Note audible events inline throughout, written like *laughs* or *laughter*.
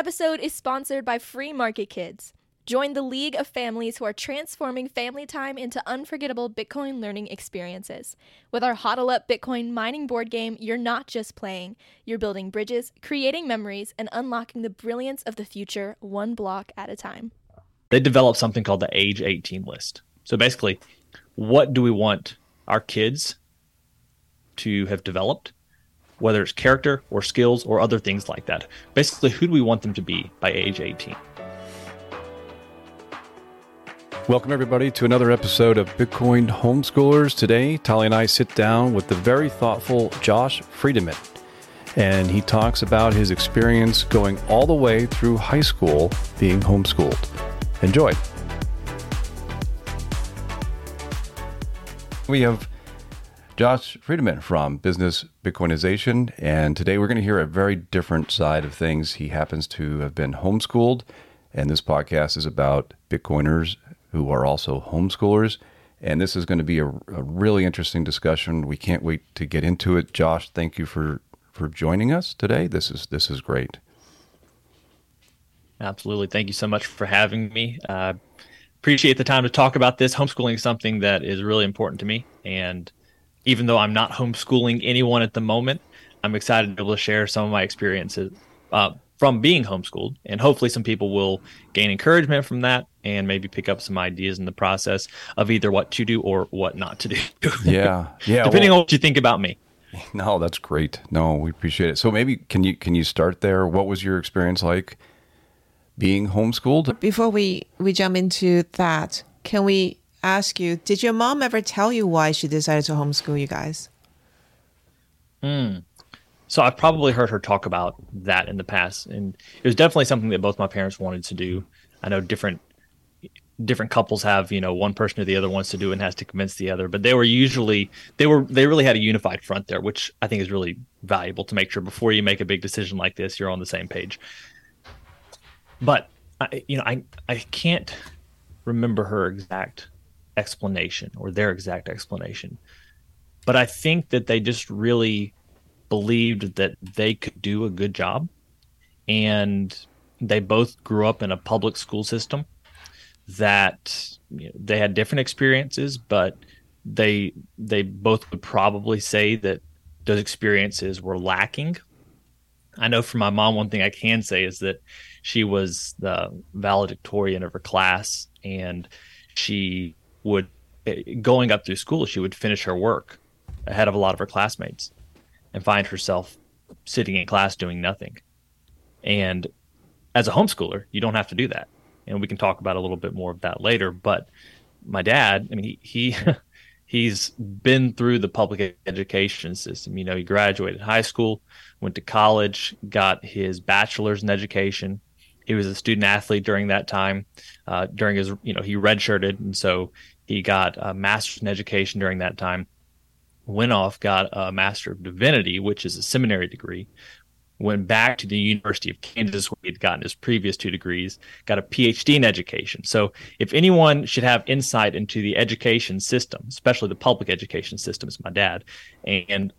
episode is sponsored by Free Market Kids. Join the league of families who are transforming family time into unforgettable Bitcoin learning experiences. With our HODL Up Bitcoin mining board game, you're not just playing, you're building bridges, creating memories, and unlocking the brilliance of the future one block at a time. They developed something called the Age 18 list. So basically, what do we want our kids to have developed? Whether it's character or skills or other things like that. Basically, who do we want them to be by age 18? Welcome, everybody, to another episode of Bitcoin Homeschoolers. Today, Tali and I sit down with the very thoughtful Josh Friedeman, and he talks about his experience going all the way through high school being homeschooled. Enjoy. We have Josh Friedeman from Business Bitcoinization, and today we're going to hear a very different side of things. He happens to have been homeschooled, and this podcast is about Bitcoiners who are also homeschoolers. And this is going to be a, a really interesting discussion. We can't wait to get into it. Josh, thank you for for joining us today. This is this is great. Absolutely. Thank you so much for having me. Uh, appreciate the time to talk about this. Homeschooling is something that is really important to me. And even though I'm not homeschooling anyone at the moment, I'm excited to be able to share some of my experiences uh, from being homeschooled. And hopefully, some people will gain encouragement from that and maybe pick up some ideas in the process of either what to do or what not to do. *laughs* yeah. Yeah. Depending well, on what you think about me. *laughs* No, that's great. No, we appreciate it. So maybe can you can you start there? What was your experience like being homeschooled? Before we we jump into that, can we ask you, did your mom ever tell you why she decided to homeschool you guys? Hmm. So I've probably heard her talk about that in the past, and it was definitely something that both my parents wanted to do. I know different different couples have you know one person or the other wants to do it and has to convince the other but they were usually they were they really had a unified front there which i think is really valuable to make sure before you make a big decision like this you're on the same page but I, you know i i can't remember her exact explanation or their exact explanation but i think that they just really believed that they could do a good job and they both grew up in a public school system that you know, they had different experiences, but they they both would probably say that those experiences were lacking. I know for my mom, one thing I can say is that she was the valedictorian of her class, and she would going up through school, she would finish her work ahead of a lot of her classmates and find herself sitting in class doing nothing. And as a homeschooler, you don't have to do that and we can talk about a little bit more of that later. But my dad, I mean, he, he *laughs* he's been through the public education system. You know, he graduated high school, went to college, got his bachelor's in education. He was a student athlete during that time. Uh, during his, you know, he redshirted, and so he got a master's in education during that time. Went off, got a master of divinity, which is a seminary degree, went back to the University of Kansas where he had gotten his previous two degrees, got a PhD in education. So, if anyone should have insight into the education system, especially the public education system, is my dad. And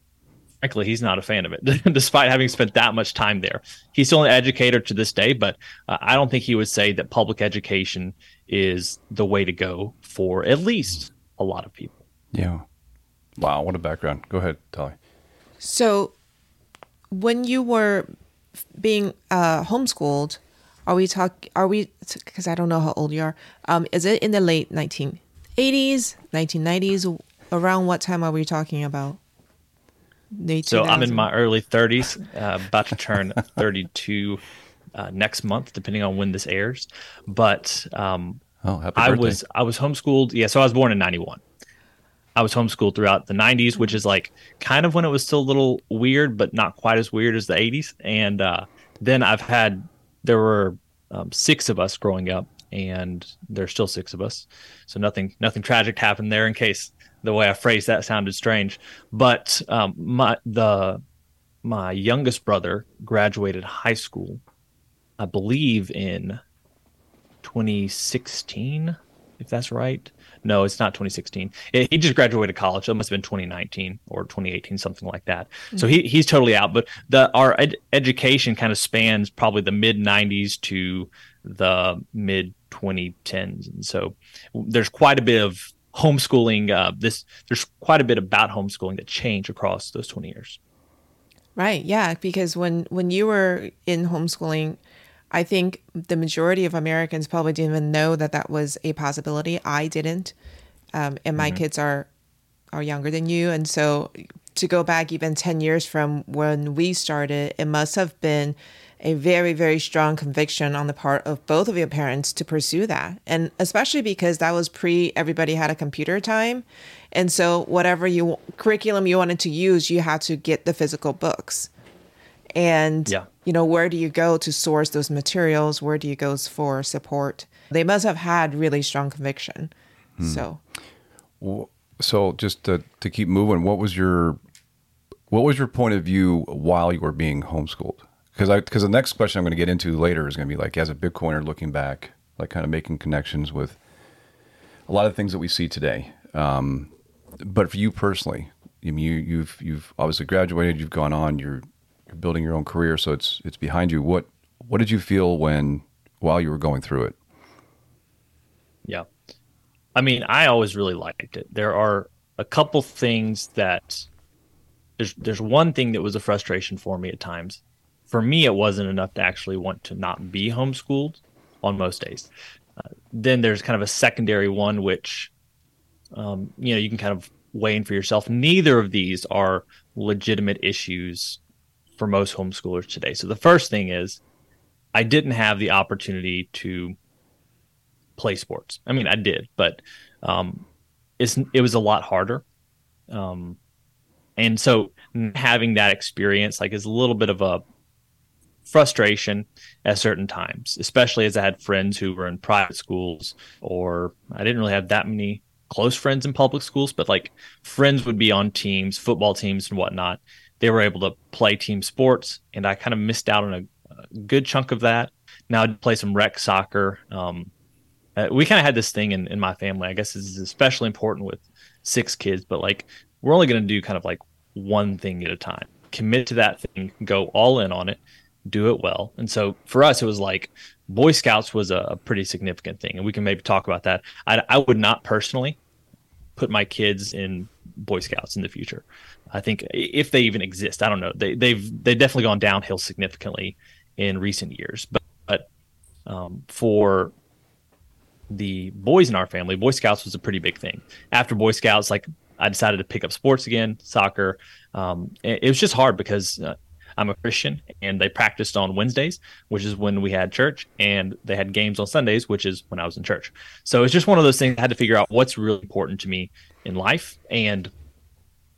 frankly, he's not a fan of it, *laughs* despite having spent that much time there. He's still an educator to this day, but uh, I don't think he would say that public education is the way to go for at least a lot of people. Yeah. Wow, what a background. Go ahead, Tali. So, when you were being uh, homeschooled, are we talk? Are we? Because I don't know how old you are. Um, is it in the late 1980s, 1990s? Around what time are we talking about? So I'm in my early 30s, uh, about to turn *laughs* 32 uh, next month, depending on when this airs. But um, oh, I was I was homeschooled. Yeah, so I was born in '91. I was homeschooled throughout the 90s, which is like kind of when it was still a little weird, but not quite as weird as the 80s. And uh, then I've had, there were um, six of us growing up, and there's still six of us. So nothing, nothing tragic happened there in case the way I phrased that sounded strange. But um, my, the, my youngest brother graduated high school, I believe in 2016 if that's right. No, it's not 2016. It, he just graduated college. It must have been 2019 or 2018, something like that. Mm-hmm. So he, he's totally out. But the our ed- education kind of spans probably the mid 90s to the mid 2010s, and so there's quite a bit of homeschooling. Uh, this there's quite a bit about homeschooling that changed across those 20 years. Right. Yeah. Because when when you were in homeschooling, I think the majority of Americans probably didn't even know that that was a possibility. I didn't, um, and my mm-hmm. kids are are younger than you, and so to go back even ten years from when we started, it must have been a very very strong conviction on the part of both of your parents to pursue that, and especially because that was pre everybody had a computer time, and so whatever you curriculum you wanted to use, you had to get the physical books. And yeah. you know where do you go to source those materials? Where do you go for support? They must have had really strong conviction. Hmm. so. So just to, to keep moving what was your what was your point of view while you were being homeschooled because i because the next question i'm going to get into later is going to be like as a bitcoiner looking back like kind of making connections with a lot of things that we see today um, but for you personally I mean, you, you've you've obviously graduated. You've gone on. You're you're building your own career, so it's it's behind you. What what did you feel when while you were going through it? Yeah, I mean, I always really liked it. There are a couple things that there's there's one thing that was a frustration for me at times. For me, it wasn't enough to actually want to not be homeschooled on most days. Uh, then there's kind of a secondary one, which um, you know you can kind of weigh in for yourself. Neither of these are legitimate issues for most homeschoolers today. So the first thing is I didn't have the opportunity to play sports. I mean, I did, but um, it's it was a lot harder. Um, and so having that experience like is a little bit of a frustration at certain times, especially as I had friends who were in private schools or I didn't really have that many close friends in public schools, but like friends would be on teams, football teams and whatnot they were able to play team sports, and I kind of missed out on a, a good chunk of that. Now I'd play some rec soccer. Um, uh, we kind of had this thing in, in my family. I guess this is especially important with six kids, but like we're only going to do kind of like one thing at a time. Commit to that thing, go all in on it, do it well. And so for us, it was like Boy Scouts was a, a pretty significant thing, and we can maybe talk about that. I, I would not personally put my kids in Boy Scouts in the future. I think if they even exist, I don't know. They they've they've definitely gone downhill significantly in recent years. But, but um, for the boys in our family, Boy Scouts was a pretty big thing. After Boy Scouts, like I decided to pick up sports again, soccer. Um, it, it, was just hard because uh, I'm a Christian, and they practiced on Wednesdays, which is when we had church, and they had games on Sundays, which is when I was in church. So it's just one of those things I had to figure out what's really important to me in life, and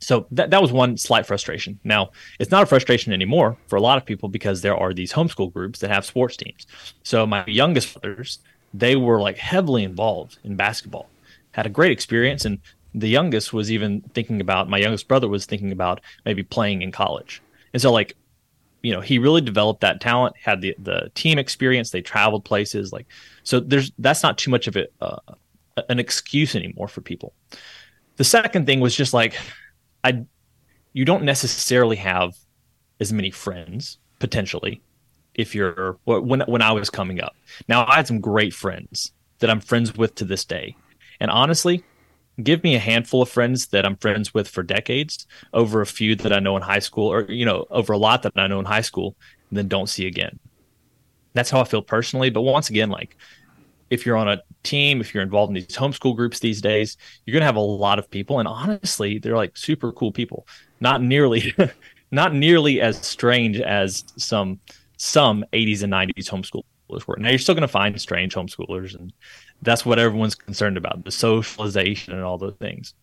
so that, that was one slight frustration. Now, it's not a frustration anymore for a lot of people because there are these homeschool groups that have sports teams. So my youngest brothers, they were like heavily involved in basketball, had a great experience. And the youngest was even thinking about, my youngest brother was thinking about maybe playing in college. And so, like, you know, he really developed that talent, had the, the team experience, they traveled places. Like, so there's, that's not too much of it, uh, an excuse anymore for people. The second thing was just like, I you don't necessarily have as many friends potentially if you're when when I was coming up. Now I had some great friends that I'm friends with to this day. And honestly, give me a handful of friends that I'm friends with for decades over a few that I know in high school or you know, over a lot that I know in high school and then don't see again. That's how I feel personally, but once again like if you're on a team, if you're involved in these homeschool groups these days, you're going to have a lot of people. And honestly, they're like super cool people. Not nearly, *laughs* not nearly as strange as some some 80s and 90s homeschoolers were. Now you're still going to find strange homeschoolers, and that's what everyone's concerned about: the socialization and all those things.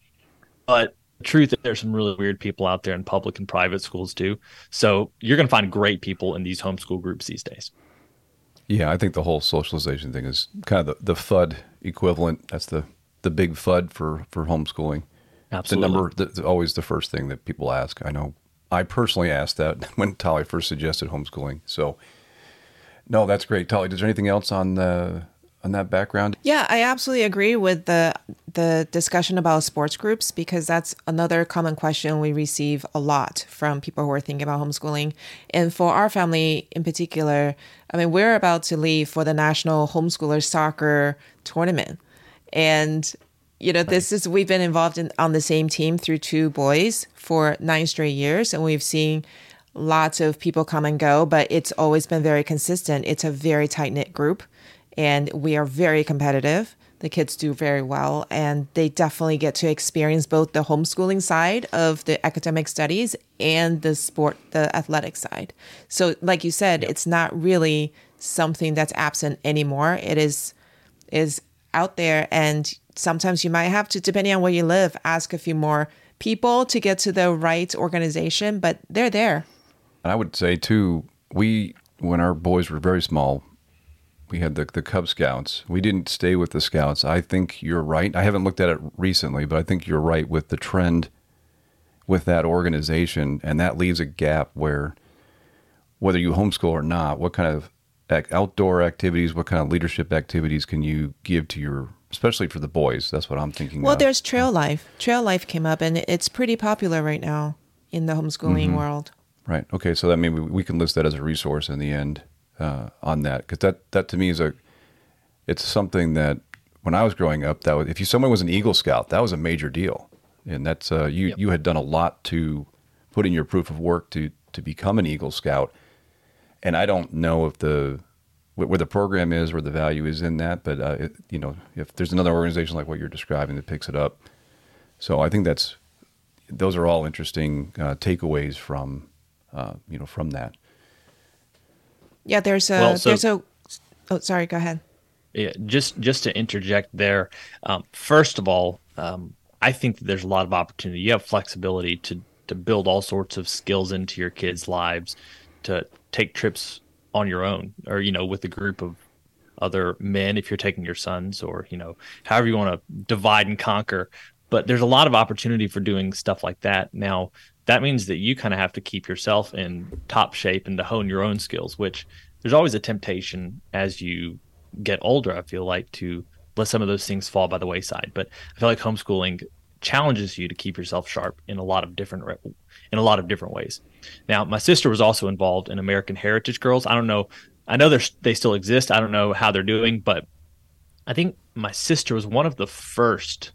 But the truth is, there's some really weird people out there in public and private schools too. So you're going to find great people in these homeschool groups these days. Yeah, I think the whole socialization thing is kind of the, the FUD equivalent. That's the, the big FUD for, for homeschooling. Absolutely. The number, the, always the first thing that people ask. I know I personally asked that *laughs* when Tali first suggested homeschooling. So, no, that's great. Tali, is there anything else on the on that background? Yeah, I absolutely agree with the the discussion about sports groups because that's another common question we receive a lot from people who are thinking about homeschooling. And for our family in particular, I mean, we're about to leave for the national homeschooler soccer tournament. And you know, this is we've been involved in on the same team through two boys for nine straight years and we've seen lots of people come and go, but it's always been very consistent. It's a very tight knit group and we are very competitive. The kids do very well, and they definitely get to experience both the homeschooling side of the academic studies and the sport, the athletic side. So, like you said, it's not really something that's absent anymore. It is is out there, and sometimes you might have to, depending on where you live, ask a few more people to get to the right organization, but they're there. I would say too, we when our boys were very small, we had the, the Cub Scouts. We didn't stay with the Scouts. I think you're right. I haven't looked at it recently, but I think you're right with the trend with that organization. And that leaves a gap where, whether you homeschool or not, what kind of outdoor activities, what kind of leadership activities can you give to your, especially for the boys? That's what I'm thinking. Well, of. there's Trail Life. Trail Life came up, and it's pretty popular right now in the homeschooling mm-hmm. world. Right. Okay. So that maybe we can list that as a resource in the end uh, on that because that that to me is a it's something that when I was growing up that was, if you someone was an Eagle Scout that was a major deal. And that's uh, you yep. you had done a lot to put in your proof of work to to become an Eagle Scout. And I don't know if the where the program is where the value is in that but uh, it, you know if there's another organization like what you're describing that picks it up. So I think that's those are all interesting uh, takeaways from uh, you know from that yeah, there's a well, so, there's a. Oh, sorry. Go ahead. Yeah, just just to interject there. Um, first of all, um, I think that there's a lot of opportunity. You have flexibility to to build all sorts of skills into your kids' lives, to take trips on your own, or you know, with a group of other men if you're taking your sons, or you know, however you want to divide and conquer. But there's a lot of opportunity for doing stuff like that. Now, that means that you kind of have to keep yourself in top shape and to hone your own skills, which there's always a temptation as you get older, I feel like, to let some of those things fall by the wayside. But I feel like homeschooling challenges you to keep yourself sharp in a lot of different in a lot of different ways. Now, my sister was also involved in American Heritage Girls. I don't know. I know they still exist. I don't know how they're doing, but I think my sister was one of the first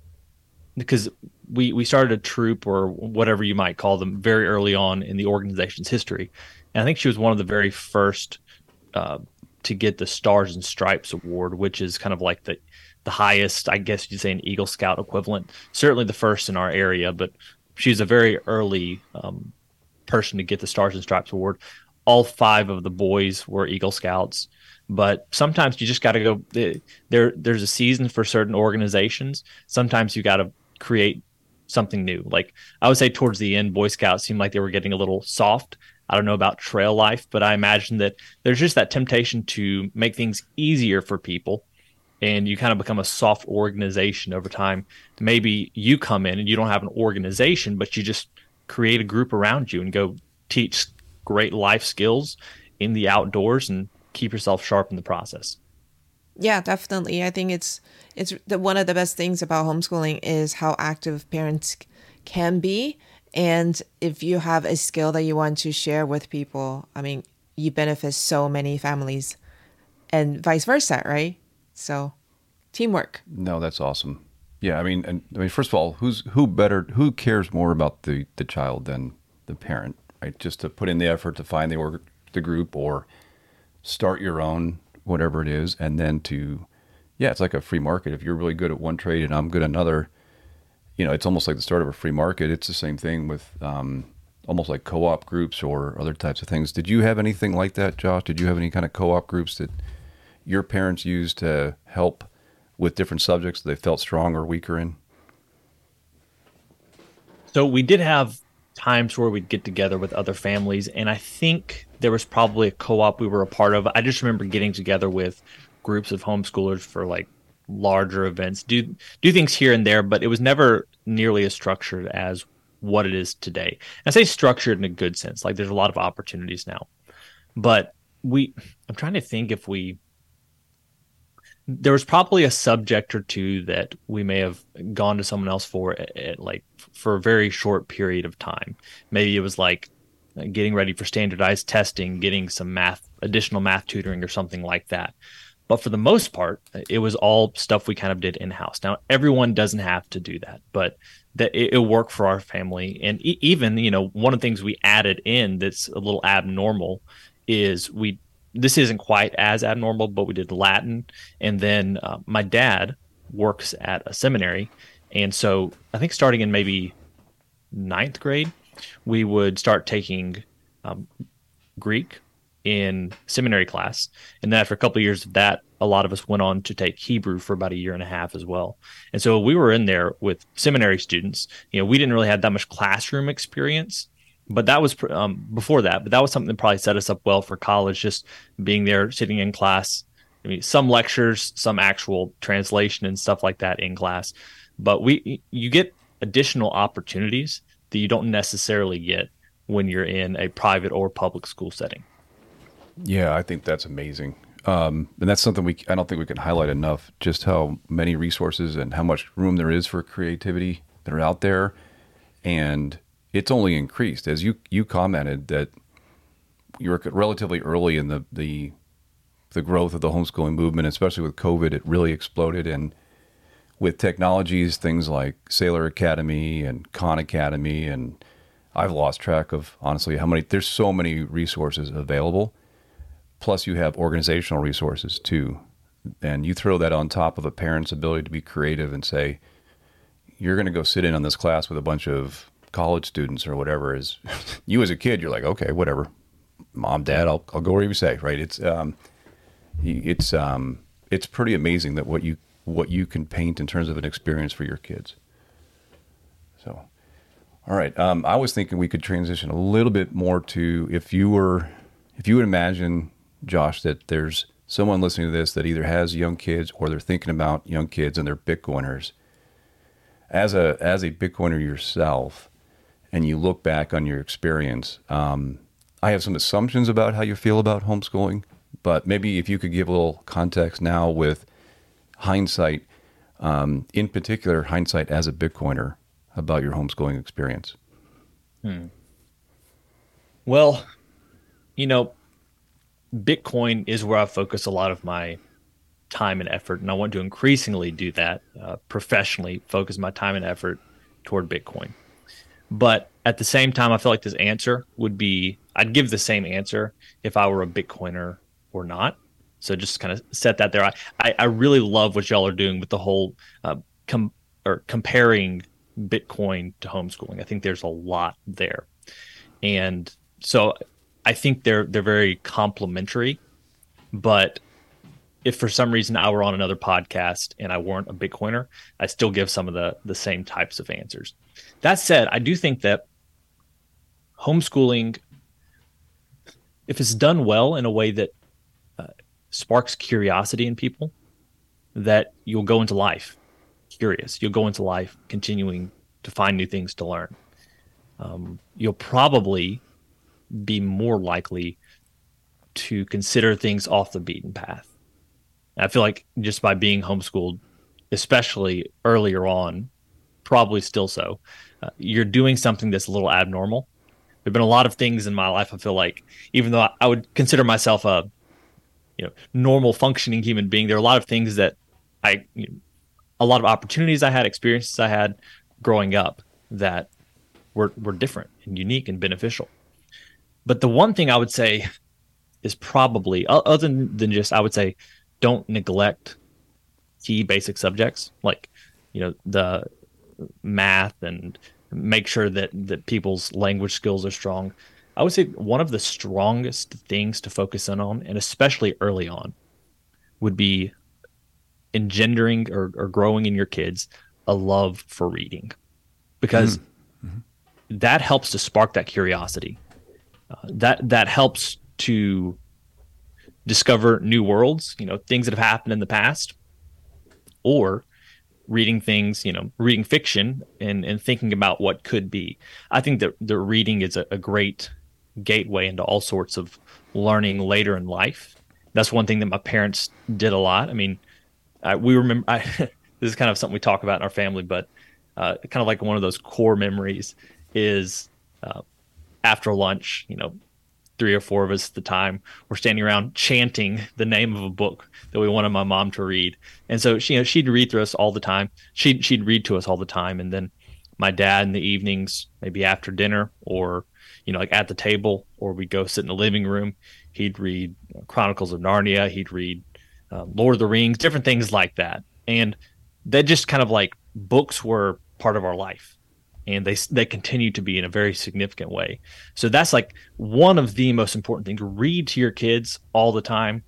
because we we started a troop or whatever you might call them very early on in the organization's history, and I think she was one of the very first uh, to get the Stars and Stripes award, which is kind of like the the highest, I guess you'd say, an Eagle Scout equivalent. Certainly the first in our area, but she's a very early um, person to get the Stars and Stripes award. All five of the boys were Eagle Scouts but sometimes you just got to go eh, there there's a season for certain organizations sometimes you got to create something new. Like I would say towards the end, Boy Scouts seemed like they were getting a little soft. I don't know about trail life, but I imagine that there's just that temptation to make things easier for people. And you kind of become a soft organization over time. Maybe you come in and you don't have an organization, but you just create a group around you and go teach great life skills in the outdoors and keep yourself sharp in the process. Yeah, definitely. I think it's it's the, one of the best things about homeschooling is how active parents can be and if you have a skill that you want to share with people, I mean, you benefit so many families and vice versa, right? So, teamwork. No, that's awesome. Yeah, I mean, and I mean, first of all, who's who better? Who cares more about the the child than the parent, right? Just to put in the effort to find the org, the group or start your own whatever it is, and then to, yeah, it's like a free market. If you're really good at one trade and I'm good at another, you know, it's almost like the start of a free market. It's the same thing with um, almost like co-op groups or other types of things. Did you have anything like that, Josh? Did you have any kind of co-op groups that your parents used to help with different subjects they felt strong or weaker in? So we did have times where we'd get together with other families, and I think there was probably a co-op we were a part of. I just remember getting together with groups of homeschoolers for like larger events, do do things here and there, but it was never nearly as structured as what it is today. And I say structured in a good sense, like there's a lot of opportunities now. But we I'm trying to think if we there was probably a subject or two that we may have gone to someone else for at, at, like for a very short period of time. Maybe it was like getting ready for standardized testing, getting some math, additional math tutoring or something like that. But for the most part, it was all stuff we kind of did in house. Now, everyone doesn't have to do that, but that it, it worked for our family. And e- even, you know, one of the things we added in that's a little abnormal is we this isn't quite as abnormal, but we did Latin. And then uh, my dad works at a seminary. And so I think starting in maybe ninth grade, we would start taking um, Greek in seminary class. And then after a couple of years of that, a lot of us went on to take Hebrew for about a year and a half as well. And so we were in there with seminary students. You know, we didn't really have that much classroom experience but that was um, before that. But that was something that probably set us up well for college. Just being there, sitting in class. I mean, some lectures, some actual translation and stuff like that in class. But we, you get additional opportunities that you don't necessarily get when you're in a private or public school setting. Yeah, I think that's amazing. Um, and that's something we I don't think we can highlight enough. Just how many resources and how much room there is for creativity that are out there, and it's only increased as you you commented that you were relatively early in the the the growth of the homeschooling movement, especially with COVID, it really exploded. And with technologies, things like Saylor Academy and Khan Academy, and I've lost track of honestly how many. There's so many resources available. Plus, you have organizational resources too, and you throw that on top of a parent's ability to be creative and say, "You're going to go sit in on this class with a bunch of college students or whatever is *laughs* you as a kid you're like okay whatever mom dad I'll, I'll go wherever you say right it's um it's um it's pretty amazing that what you what you can paint in terms of an experience for your kids. So all right um, I was thinking we could transition a little bit more to if you were if you would imagine Josh that there's someone listening to this that either has young kids or they're thinking about young kids and they're Bitcoiners. As a as a Bitcoiner yourself and you look back on your experience, um, I have some assumptions about how you feel about homeschooling, but maybe if you could give a little context now with hindsight, um, in particular, hindsight as a Bitcoiner about your homeschooling experience. Hmm. Well, you know, Bitcoin is where I focus a lot of my time and effort, and I want to increasingly do that uh, professionally, focus my time and effort toward Bitcoin. But at the same time, I feel like this answer would be I'd give the same answer if I were a Bitcoiner or not. So just kind of set that there. I, I, I really love what y'all are doing with the whole uh, com- or comparing Bitcoin to homeschooling. I think there's a lot there, and so I think they're they're very complementary. But if for some reason I were on another podcast and I weren't a Bitcoiner, I still give some of the the same types of answers. That said, I do think that homeschooling, if it's done well in a way that sparks curiosity in people, that you'll go into life curious. You'll go into life continuing to find new things to learn. Um, you'll probably be more likely to consider things off the beaten path. I feel like just by being homeschooled, especially earlier on, probably still so, uh, you're doing something that's a little abnormal. There've been a lot of things in my life. I feel like, even though I would consider myself a, you know, normal functioning human being, there are a lot of things that I, you know, a lot of opportunities I had, experiences I had growing up that were were different and unique and beneficial. But the one thing I would say is probably other than just I would say don't neglect key basic subjects like you know the math and make sure that that people's language skills are strong. I would say one of the strongest things to focus in on, and especially early on, would be engendering or, or growing in your kids a love for reading, because mm-hmm. that helps to spark that curiosity. Uh, that that helps to discover new worlds, you know, things that have happened in the past, or reading things, you know, reading fiction and, and thinking about what could be. I think that the reading is a, a great gateway into all sorts of learning later in life. That's one thing that my parents did a lot. I mean, I, we remember. I, *laughs* this is kind of something we talk about in our family, but uh, kind of like one of those core memories is uh, after lunch. You know, three or four of us at the time were standing around chanting the name of a book that we wanted my mom to read. And so she, you know, she'd read through us all the time. She'd she'd read to us all the time, and then my dad in the evenings, maybe after dinner or you know, like at the table, or we'd go sit in the living room. He'd read Chronicles of Narnia. He'd read uh, Lord of the Rings, different things like that, and that just kind of like books were part of our life and they they continue to be in a very significant way. So that's like one of the most important things. Read to your kids all the time.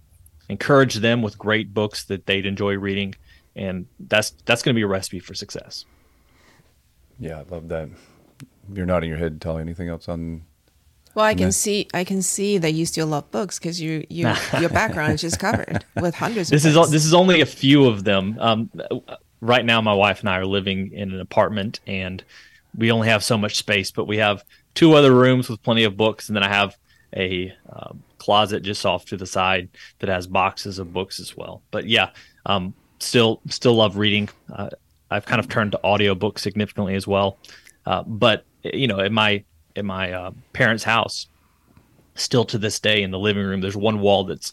Encourage them with great books that they'd enjoy reading, and that's that's going to be a recipe for success. Yeah, I love that. You're nodding your head. Tali anything else on? Well, I can see I can see that you still love books because you you *laughs* your background is just covered with hundreds. This of is books. this is only a few of them. Um, right now, my wife and I are living in an apartment, and we only have so much space, but we have two other rooms with plenty of books, and then I have a uh, closet just off to the side that has boxes of books as well. But yeah, um, still still love reading. Uh, I've kind of turned to audiobooks significantly as well. Uh, but you know, in my in my uh, parents' house, still to this day in the living room, there's one wall that's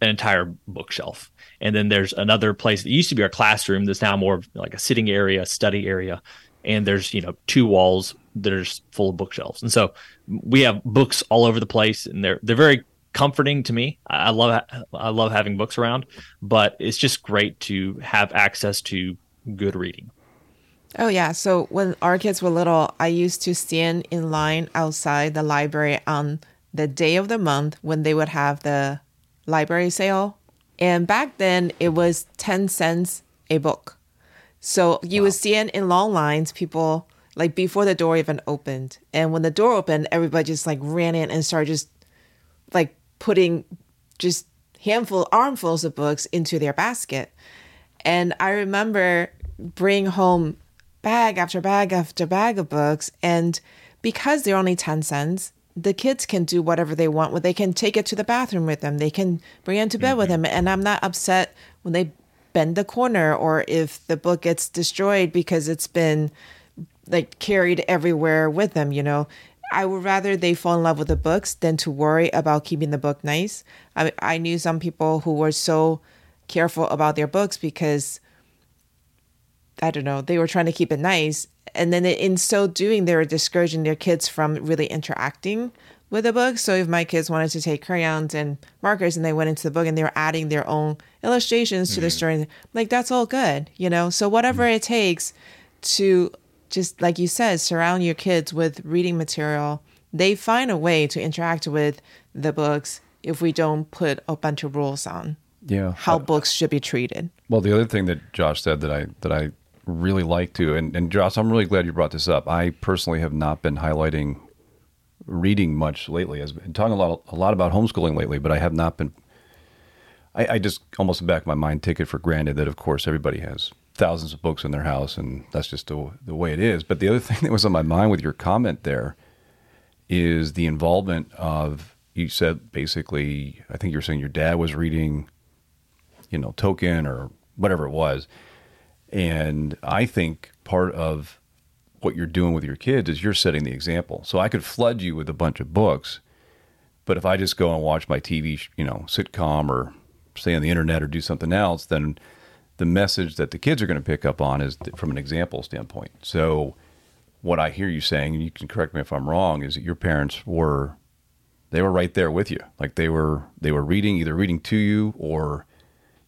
an entire bookshelf. And then there's another place that used to be our classroom that's now more of like a sitting area, study area. And there's you know two walls that are full of bookshelves. And so we have books all over the place and they're they're very comforting to me. I love i love having books around but it's just great to have access to good reading Oh yeah. So when our kids were little, I used to stand in line outside the library on the day of the month when they would have the library sale. And back then it was 10 cents a book. So you would stand in long lines, people like before the door even opened. And when the door opened, everybody just like ran in and started just like putting just handful armfuls of books into their basket. And I remember bringing home bag after bag after bag of books and because they're only 10 cents the kids can do whatever they want. Well, they can take it to the bathroom with them. They can bring it to bed with mm-hmm. them. And I'm not upset when they bend the corner or if the book gets destroyed because it's been like carried everywhere with them, you know. I would rather they fall in love with the books than to worry about keeping the book nice. I I knew some people who were so careful about their books because I don't know, they were trying to keep it nice. And then in so doing, they were discouraging their kids from really interacting with the book. So if my kids wanted to take crayons and markers and they went into the book and they were adding their own illustrations to the mm-hmm. story, like that's all good, you know? So whatever mm-hmm. it takes to just like you said, surround your kids with reading material, they find a way to interact with the books if we don't put a bunch of rules on Yeah. how books should be treated. Well, the other thing that Josh said that I that I really like to. and, and Josh, I'm really glad you brought this up. I personally have not been highlighting reading much lately. I've been talking a lot a lot about homeschooling lately, but I have not been. I, I just almost back my mind take it for granted that of course everybody has thousands of books in their house, and that's just the, the way it is. But the other *laughs* thing that was on my mind with your comment there is the involvement of you said basically I think you were saying your dad was reading you know, Tolkien or whatever it was. And I think part of what you're doing with your kids is you're setting the example. So I could flood you with a bunch of books, but if I just go and watch my TV, you know, sitcom or stay on the internet or do something else, then the message that the kids are going to pick up on is from an example standpoint. So what I hear you saying, and you can correct me if I'm wrong, is that your parents were they were right there with you. Like they were they were reading either reading to you or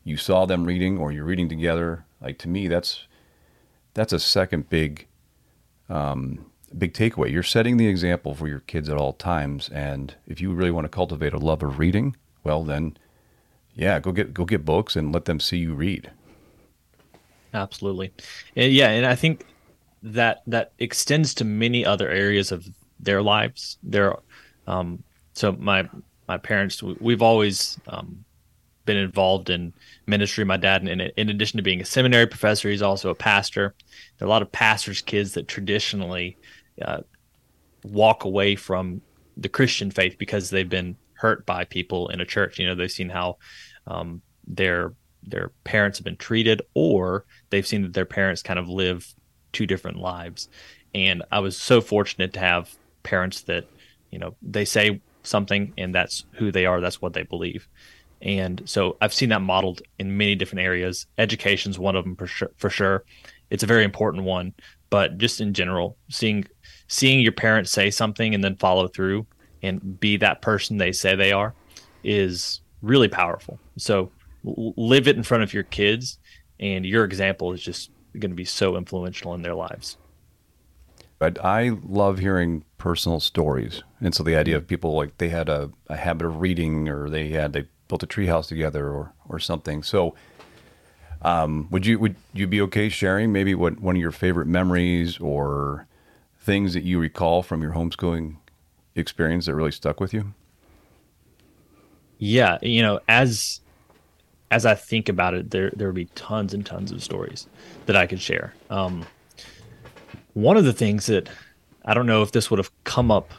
you saw them reading or you're reading together. Like to me, that's that's a second big um, big takeaway. You're setting the example for your kids at all times, and if you really want to cultivate a love of reading, well then, yeah, go get go get books and let them see you read. Absolutely, and yeah, and I think that that extends to many other areas of their lives. There, um, so my my parents, we've always um, been involved in ministry. My dad, in, in addition to being a seminary professor, he's also a pastor. There are a lot of pastors' kids that traditionally uh, walk away from the Christian faith because they've been hurt by people in a church. You know, they've seen how um, their their parents have been treated or they've seen that their parents kind of live two different lives. And I was so fortunate to have parents that, you know, they say something and that's who they are, that's what they believe. And so I've seen that modeled in many different areas. Education's one of them for sure, for sure. It's a very important one, but just in general, seeing seeing your parents say something and then follow through and be that person they say they are is really powerful. So live it in front of your kids and your example is just going to be so influential in their lives. But I love hearing personal stories. And so the idea of people like they had a, a habit of reading or they had they built a treehouse together or or something. So um, would you would you be okay sharing maybe what one of your favorite memories or things that you recall from your homeschooling experience that really stuck with you? Yeah, you know, as as I think about it, there there would be tons and tons of stories that I could share. Um, one of the things that I don't know if this would have come up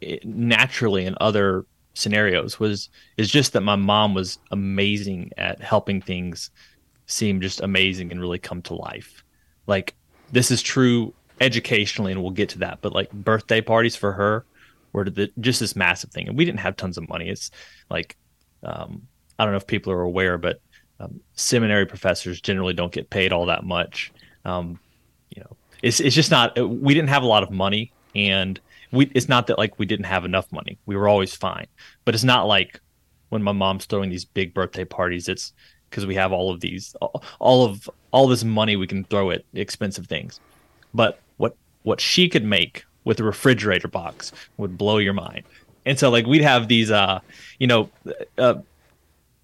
eh, naturally in other scenarios was is just that my mom was amazing at helping things seem just amazing and really come to life. Like this is true educationally, and we'll get to that. But like birthday parties for her were the, just this massive thing, and we didn't have tons of money. It's like um, I don't know if people are aware, but um, seminary professors generally don't get paid all that much. Um, you know, it's it's just not. We didn't have a lot of money, and we. It's not that like we didn't have enough money. We were always fine, but it's not like when my mom's throwing these big birthday parties. It's because we have all of these, all of all this money we can throw at expensive things. But what what she could make with a refrigerator box would blow your mind. And so like we'd have these, uh, you know, uh,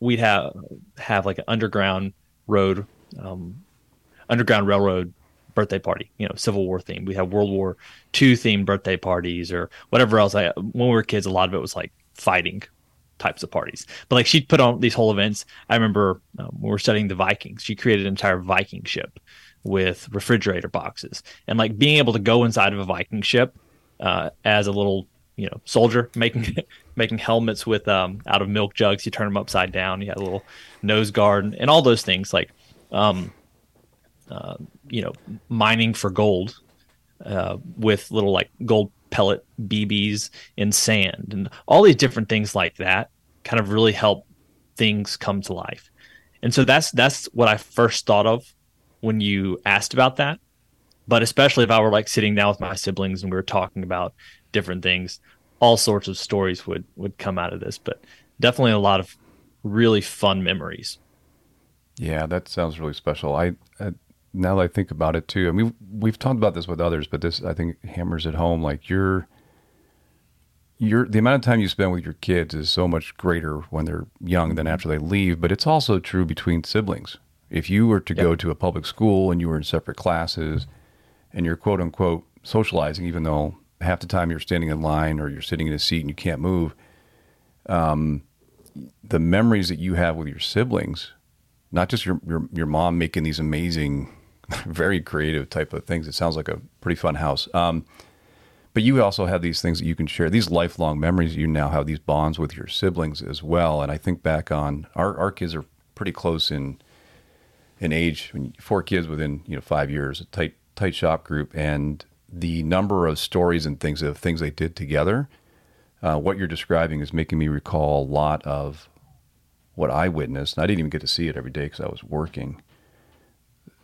we'd have have like an underground road, um, underground railroad birthday party, you know, Civil War theme. We have World War II themed birthday parties or whatever else. I, when we were kids, a lot of it was like fighting types of parties. But like she'd put on these whole events. I remember um, when we were studying the Vikings, she created an entire Viking ship with refrigerator boxes and like being able to go inside of a Viking ship uh, as a little you know soldier making *laughs* making helmets with um, out of milk jugs. You turn them upside down. You had a little nose guard and, and all those things like um, uh, you know mining for gold uh, with little like gold pellet BBs in sand and all these different things like that kind of really help things come to life. And so that's that's what I first thought of when you asked about that. But especially if I were like sitting down with my siblings and we were talking about different things, all sorts of stories would would come out of this. But definitely a lot of really fun memories. Yeah, that sounds really special. I, I now that I think about it too, I mean, we've talked about this with others, but this I think hammers it home. Like you're, you're the amount of time you spend with your kids is so much greater when they're young than after they leave. But it's also true between siblings. If you were to yep. go to a public school and you were in separate classes, and you're quote unquote socializing, even though half the time you're standing in line or you're sitting in a seat and you can't move, um, the memories that you have with your siblings, not just your your, your mom making these amazing *laughs* very creative type of things. It sounds like a pretty fun house. Um, but you also have these things that you can share, these lifelong memories. You now have these bonds with your siblings as well. And I think back on our, our kids are pretty close in in age. Four kids within you know five years, a tight tight shop group, and the number of stories and things of things they did together. Uh, what you're describing is making me recall a lot of what I witnessed. And I didn't even get to see it every day because I was working.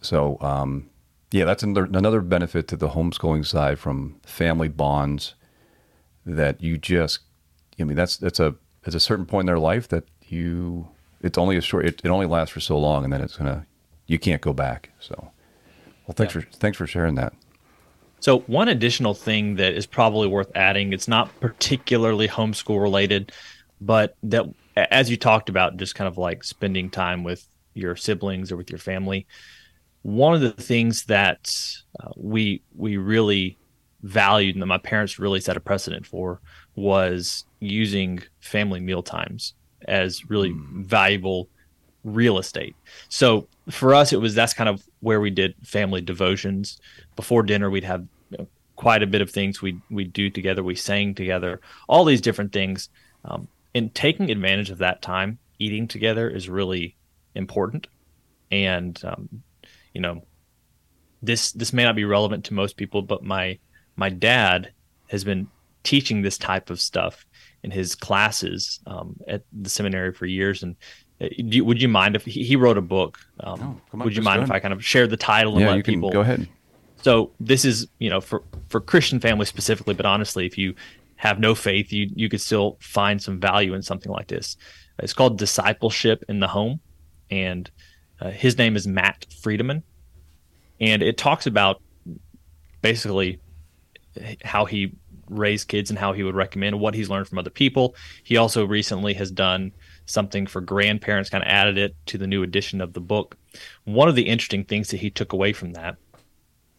So, um, yeah, that's another, another benefit to the homeschooling side from family bonds that you just, I mean, that's, that's a, at a certain point in their life that you, it's only a short, it, it only lasts for so long and then it's going to, you can't go back. So, well, thanks yeah. for, thanks for sharing that. So, one additional thing that is probably worth adding, it's not particularly homeschool related, but that, as you talked about, just kind of like spending time with your siblings or with your family, one of the things that uh, we we really valued and that my parents really set a precedent for was using family meal times as really mm. valuable real estate. So for us, it was that's kind of where we did family devotions. Before dinner, we'd have you know, quite a bit of things we we do together. We sang together, all these different things. Um, and taking advantage of that time, eating together is really important. And um, you know, this this may not be relevant to most people, but my my dad has been teaching this type of stuff in his classes um, at the seminary for years. And uh, you, would you mind if he, wrote a book? Um, No, on, would you mind if. I kind of share the title and Yeah, let you can people go ahead. so this is, you know, for for Christian families specifically, but honestly, if you have no faith, you you could still find some value in something like this. It's called discipleship in the home, and uh, his name is Matt Friedeman, and it talks about basically how he raised kids and how he would recommend what he's learned from other people. He also recently has done something for grandparents, kind of added it to the new edition of the book. One of the interesting things that he took away from that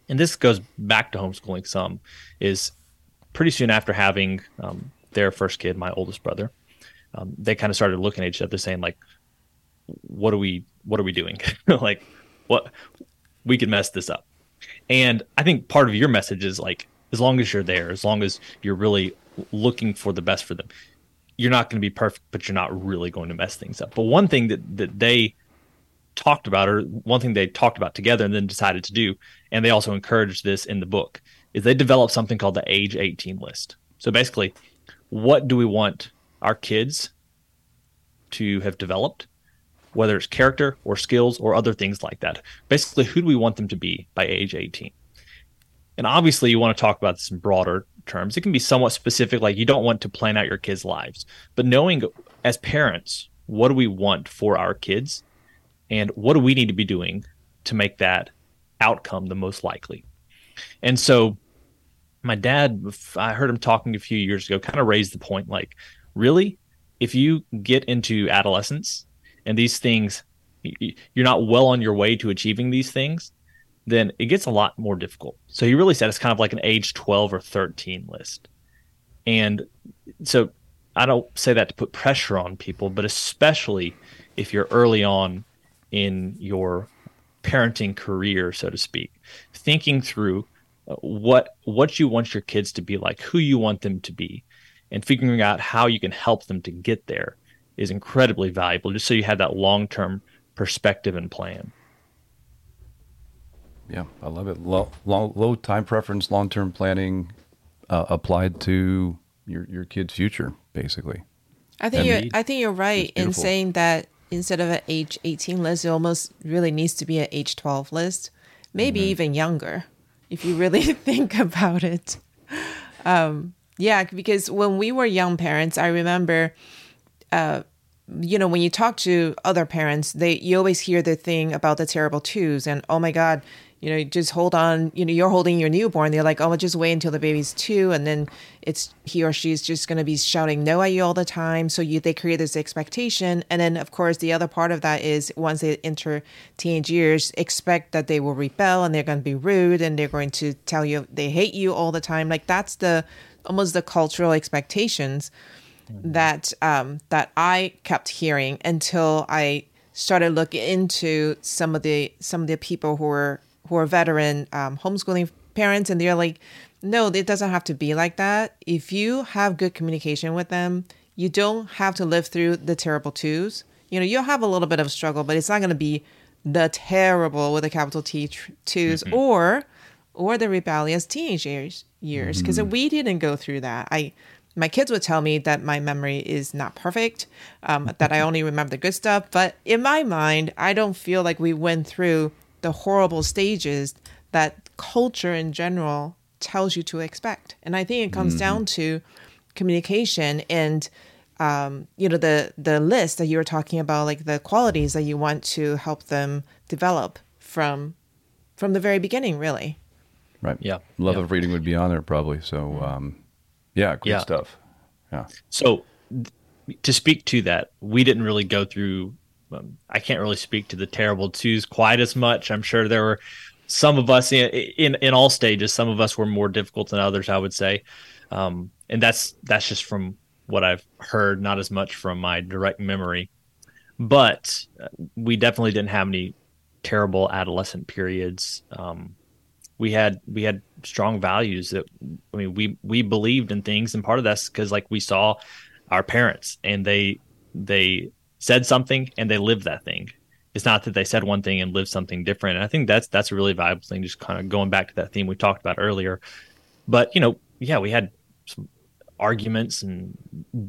and this goes back to homeschooling some, is pretty soon after having um, their first kid, my oldest brother, um, they kind of started looking at each other saying like, what do we, what are we doing? *laughs* like what we could mess this up. And I think part of your message is like, as long as you're there, as long as you're really looking for the best for them, you're not going to be perfect, but you're not really going to mess things up. But one thing that, that they talked about or one thing they talked about together and then decided to do and they also encouraged this in the book is they developed something called the age 18 list so basically what do we want our kids to have developed whether it's character or skills or other things like that. Basically who do we want them to be by age 18 and obviously you want to talk about this in broader terms. It can be somewhat specific like you don't want to plan out your kids lives. But knowing as parents what do we want for our kids? And what do we need to be doing to make that outcome the most likely? And so my dad i heard him talking a few years ago kind of raised the point like really if you get into adolescence and these things you're not well on your way to achieving these things then it gets a lot more difficult. So he really said it's kind of like an age 12 or 13 list. And so i don't say that to put pressure on people but especially if you're early on in your parenting career, so to speak, thinking through uh, what what you want your kids to be like, who you want them to be, and figuring out how you can help them to get there is incredibly valuable. Just so you have that long term perspective and plan. Yeah, I love it. Low, low, low time preference, long term planning uh, applied to your your kid's future, basically. I think you're, I think you're right in saying that instead of an age 18 list, it almost really needs to be an age 12 list, maybe even younger, if you really *laughs* think about it. Um, yeah, because when we were young parents, I remember, uh, you know, when you talk to other parents, they you always hear the thing about the terrible twos and oh my god, you know, just hold on, you know, you're holding your newborn. They're like, oh, just wait until the baby's two, and then it's he or she's just going to be shouting no at you all the time. So you they create this expectation, and then of course the other part of that is once they enter teenage years, expect that they will rebel and they're going to be rude and they're going to tell you they hate you all the time. Like that's the almost the cultural expectations that um, that I kept hearing until I started looking into some of the some of the people who are who are veteran um, homeschooling parents, and they're like, no, it doesn't have to be like that. If you have good communication with them, you don't have to live through the terrible twos. You know, you'll have a little bit of struggle, but it's not going to be the terrible with a capital T tr- 2s or or the rebellious teenage years years because we didn't go through that. I my kids would tell me that my memory is not perfect, um, that I only remember the good stuff. But in my mind, I don't feel like we went through the horrible stages that culture in general tells you to expect. And I think it comes down to communication and um, you know the the list that you were talking about, like the qualities that you want to help them develop from from the very beginning, really. Right. Yeah. Love Yeah. of reading would be on there probably. So, um, yeah, great Yeah. stuff. Yeah. So, th- to speak to that, we didn't really go through. Um, I can't really speak to the terrible twos quite as much. I'm sure there were some of us in in, in all stages. Some of us were more difficult than others. I would say, um, and that's that's just from what I've heard, not as much from my direct memory. But uh, we definitely didn't have any terrible adolescent periods. Um, we had we had strong values that I mean we we believed in things and part of that's because like we saw our parents and they they said something and they lived that thing It's not that they said one thing and lived something different. And I think that's that's a really valuable thing. Just kind of going back to that theme we talked about earlier. But you know, yeah, we had some arguments and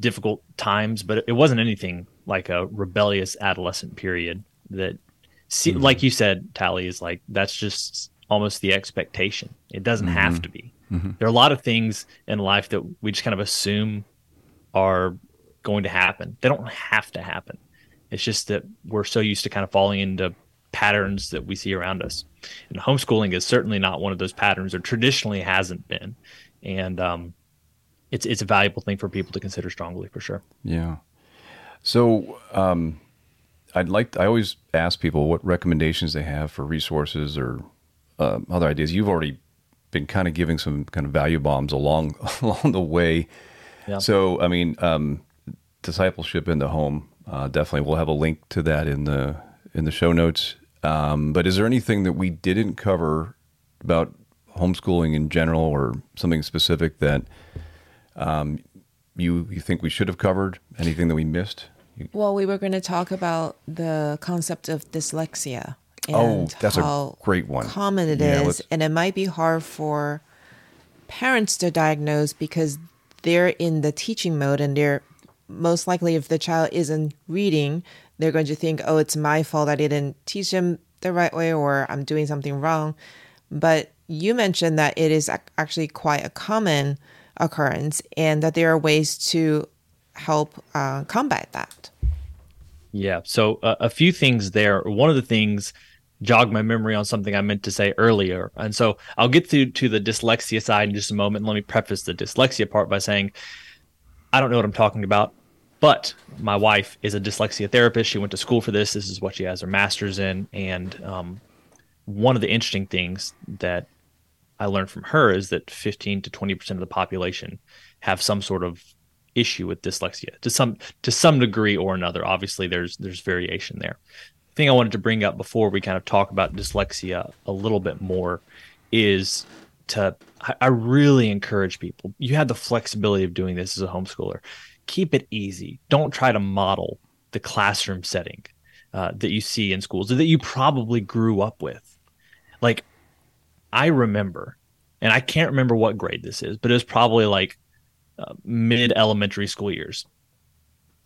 difficult times, but it wasn't anything like a rebellious adolescent period that see, mm-hmm. like you said, Tali is like that's just almost the expectation. It doesn't mm-hmm. have to be. Mm-hmm. There are a lot of things in life that we just kind of assume are going to happen. They don't have to happen. It's just that we're so used to kind of falling into patterns that we see around us. And homeschooling is certainly not one of those patterns, or traditionally hasn't been. And um, it's it's a valuable thing for people to consider strongly for sure. Yeah. So um, I'd like to, I always ask people what recommendations they have for resources or uh, other ideas. You've already been kind of giving some kind of value bombs along *laughs* along the way. Yeah. So I mean, um, discipleship in the home. Uh, definitely, we'll have a link to that in the in the show notes. Um, but is there anything that we didn't cover about homeschooling in general, or something specific that um, you you think we should have covered? Anything that we missed? Well, we were going to talk about the concept of dyslexia. Oh, and oh, that's a great one. Common it yeah, is, and it might be hard for parents to diagnose because they're in the teaching mode and they're most likely if the child isn't reading, they're going to think, "Oh, it's my fault I didn't teach them the right way or I'm doing something wrong." But you mentioned that it is actually quite a common occurrence and that there are ways to help uh, combat that. Yeah. So uh, a few things there. One of the things jog my memory on something I meant to say earlier. And so I'll get to to the dyslexia side in just a moment. Let me preface the dyslexia part by saying I don't know what I'm talking about, but my wife is a dyslexia therapist. She went to school for this. This is what she has her master's in. And um, one of the interesting things that I learned from her is that 15 to 20 percent of the population have some sort of issue with dyslexia to some to some degree or another. Obviously, there's there's variation there thing I wanted to bring up before we kind of talk about dyslexia a little bit more is to I really encourage people. You have the flexibility of doing this as a homeschooler. Keep it easy. Don't try to model the classroom setting uh, that you see in schools that you probably grew up with. Like I remember, and I can't remember what grade this is, but it was probably like uh, mid elementary school years.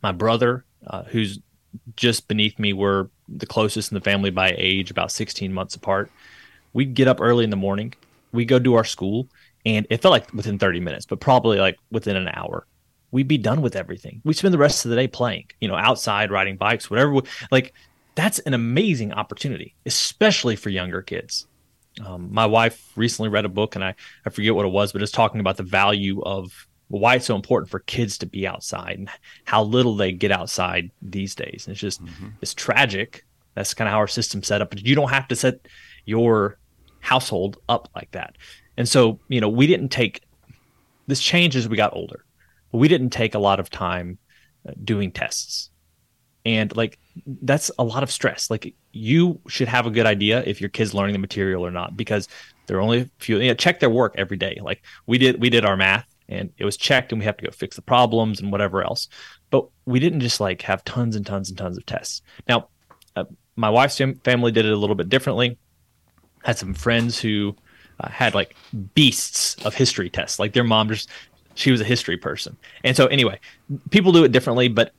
My brother, uh, who's just beneath me were the closest in the family by age, about 16 months apart. We'd get up early in the morning. We'd go do our school, and it felt like within 30 minutes, but probably like within an hour, we'd be done with everything. We'd spend the rest of the day playing, you know, outside, riding bikes, whatever. Like, that's an amazing opportunity, especially for younger kids. Um, my wife recently read a book, and I, I forget what it was, but it's talking about the value of why it's so important for kids to be outside and how little they get outside these days. And it's just mm-hmm. it's tragic. That's kind of how our system's set up. But you don't have to set your household up like that. And so, you know, we didn't take this change as we got older. But we didn't take a lot of time uh, doing tests. And like that's a lot of stress. Like you should have a good idea if your kid's learning the material or not because there are only a few you know, check their work every day. Like we did we did our math and it was checked and we have to go fix the problems and whatever else. But we didn't just like have tons and tons and tons of tests. Now, uh, my wife's family did it a little bit differently. Had some friends who uh, had like beasts of history tests. Like their mom just she was a history person. And so anyway, people do it differently, but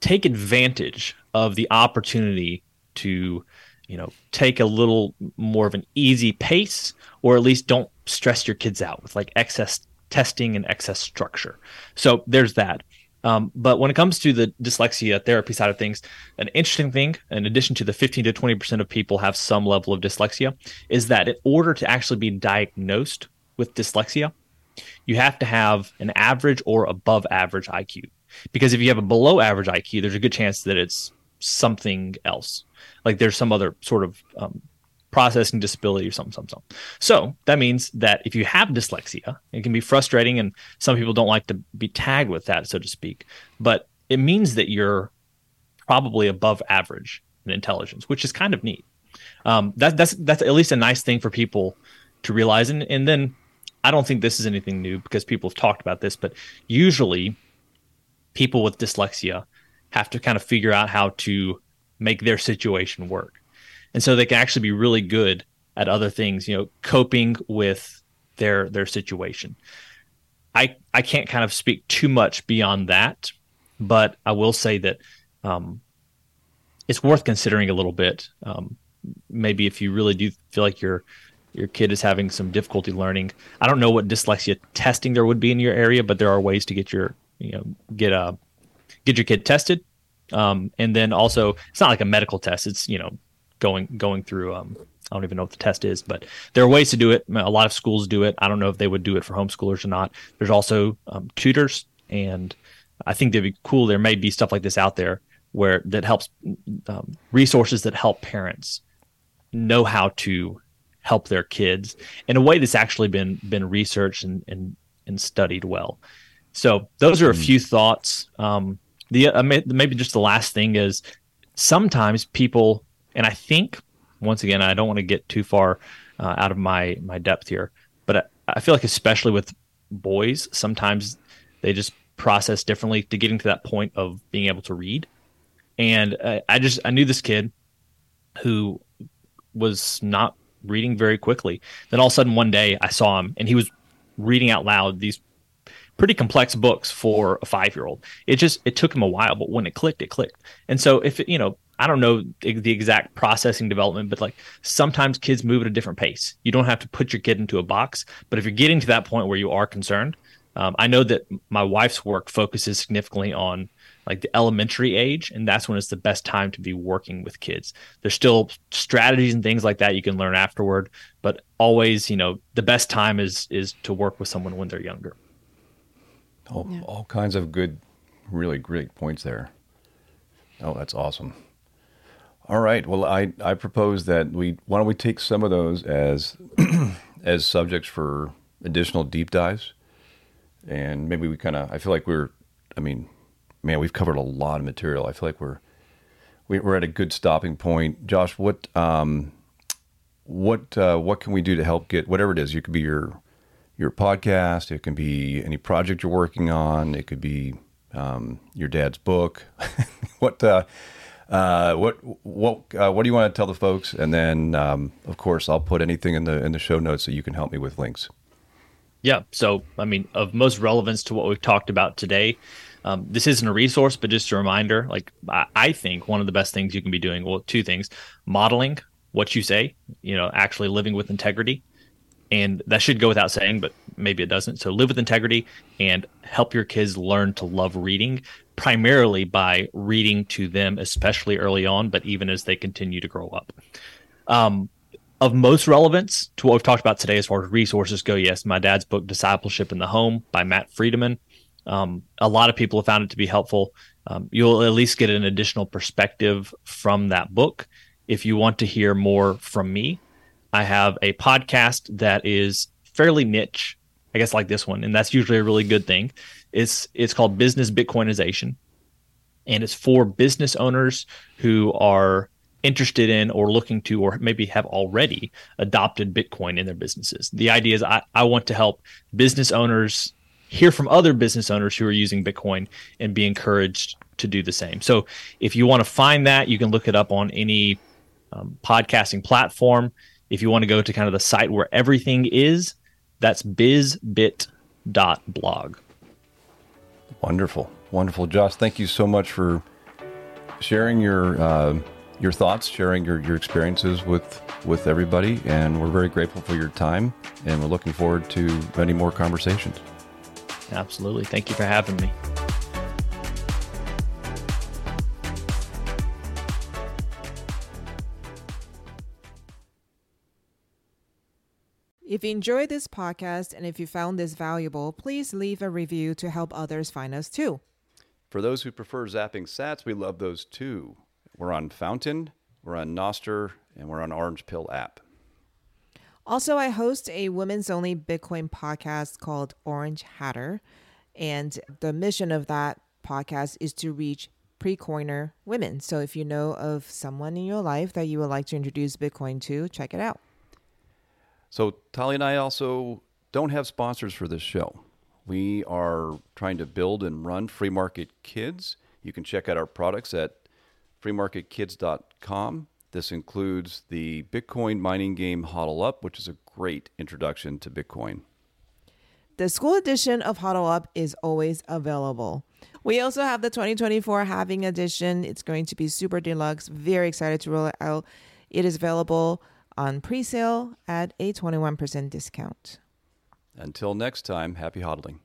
take advantage of the opportunity to you know take a little more of an easy pace or at least don't stress your kids out with like excess testing and excess structure. So there's that. Um, but when it comes to the dyslexia therapy side of things, an interesting thing, in addition to the 15 to 20% of people have some level of dyslexia, is that in order to actually be diagnosed with dyslexia, you have to have an average or above average IQ. Because if you have a below average IQ, there's a good chance that it's something else. Like there's some other sort of um, processing disability or something, something, something. So that means that if you have dyslexia, it can be frustrating, and some people don't like to be tagged with that, so to speak. But it means that you're probably above average in intelligence, which is kind of neat. Um, that, that's that's at least a nice thing for people to realize. And, and then I don't think this is anything new because people have talked about this, but usually people with dyslexia have to kind of figure out how to make their situation work. And so they can actually be really good at other things, you know, coping with their their situation. I I can't kind of speak too much beyond that, but I will say that um, it's worth considering a little bit. Um, maybe if you really do feel like your your kid is having some difficulty learning. I don't know what dyslexia testing there would be in your area, but there are ways to get your you know get a get your kid tested. Um, and then also, it's not like a medical test. It's you know going going through um, I don't even know what the test is, but there are ways to do it. A lot of schools do it. I don't know if they would do it for homeschoolers or not. There's also um, tutors, and I think they'd be cool. There may be stuff like this out there where that helps um, resources that help parents know how to help their kids in a way that's actually been been researched and and, and studied well. So those are a hmm. few thoughts. Um, the uh, maybe just the last thing is sometimes people, and I think once again I don't want to get too far uh, out of my my depth here, but I, I feel like especially with boys, sometimes they just process differently to getting to that point of being able to read. And uh, I just I knew this kid who was not reading very quickly. Then all of a sudden one day I saw him and he was reading out loud these pretty complex books for a five year old. It just it took him a while, but when it clicked, it clicked. And so if it, you know, I don't know the exact processing development, but like sometimes kids move at a different pace. You don't have to put your kid into a box, but if you're getting to that point where you are concerned, um, I know that my wife's work focuses significantly on like the elementary age and that's when it's the best time to be working with kids there's still strategies and things like that you can learn afterward but always you know the best time is is to work with someone when they're younger all, yeah. all kinds of good really great points there oh that's awesome all right well i i propose that we why don't we take some of those as *clears throat* as subjects for additional deep dives and maybe we kind of i feel like we're i mean man, we've covered a lot of material. I feel like we're we're at a good stopping point. Josh, what um, what uh, what can we do to help get whatever it is? You could be your your podcast. It can be any project you're working on. It could be um, your dad's book. *laughs* what uh, uh, what what uh, what do you want to tell the folks? And then, um, of course, I'll put anything in the in the show notes so you can help me with links. Yeah. So, I mean, of most relevance to what we've talked about today, um, this isn't a resource, but just a reminder. Like I, I think one of the best things you can be doing, well, two things: modeling what you say, you know, actually living with integrity, and that should go without saying, but maybe it doesn't. So live with integrity and help your kids learn to love reading, primarily by reading to them, especially early on, but even as they continue to grow up. Um, of most relevance to what we've talked about today as far as resources go, yes, my dad's book, Discipleship in the Home by Matt Friedeman. Um, a lot of people have found it to be helpful. Um, you'll at least get an additional perspective from that book. If you want to hear more from me, I have a podcast that is fairly niche, I guess, like this one, and that's usually a really good thing. It's it's called Business Bitcoinization, and it's for business owners who are interested in or looking to or maybe have already adopted Bitcoin in their businesses. The idea is I, I want to help business owners hear from other business owners who are using Bitcoin and be encouraged to do the same. So if you want to find that, you can look it up on any um, podcasting platform. If you want to go to kind of the site where everything is, that's bizbit.blog. Wonderful. Wonderful. Josh, thank you so much for sharing your uh, your thoughts, sharing your, your experiences with with everybody, and we're very grateful for your time, and we're looking forward to many more conversations. Absolutely. Thank you for having me. If you enjoyed this podcast and if you found this valuable, please leave a review to help others find us too. For those who prefer zapping sats, we love those too. We're on Fountain, we're on Nostr, and we're on Orange Pill app. Also, I host a women's only Bitcoin podcast called Orange Hatter. And the mission of that podcast is to reach pre coiner women. So if you know of someone in your life that you would like to introduce Bitcoin to, check it out. So, Tali and I also don't have sponsors for this show. We are trying to build and run free market kids. You can check out our products at freemarketkids.com. This includes the Bitcoin mining game Hodl Up, which is a great introduction to Bitcoin. The school edition of Hodl Up is always available. We also have the 2024 Halving Edition. It's going to be super deluxe. Very excited to roll it out. It is available on pre sale at a 21% discount. Until next time, happy hodling.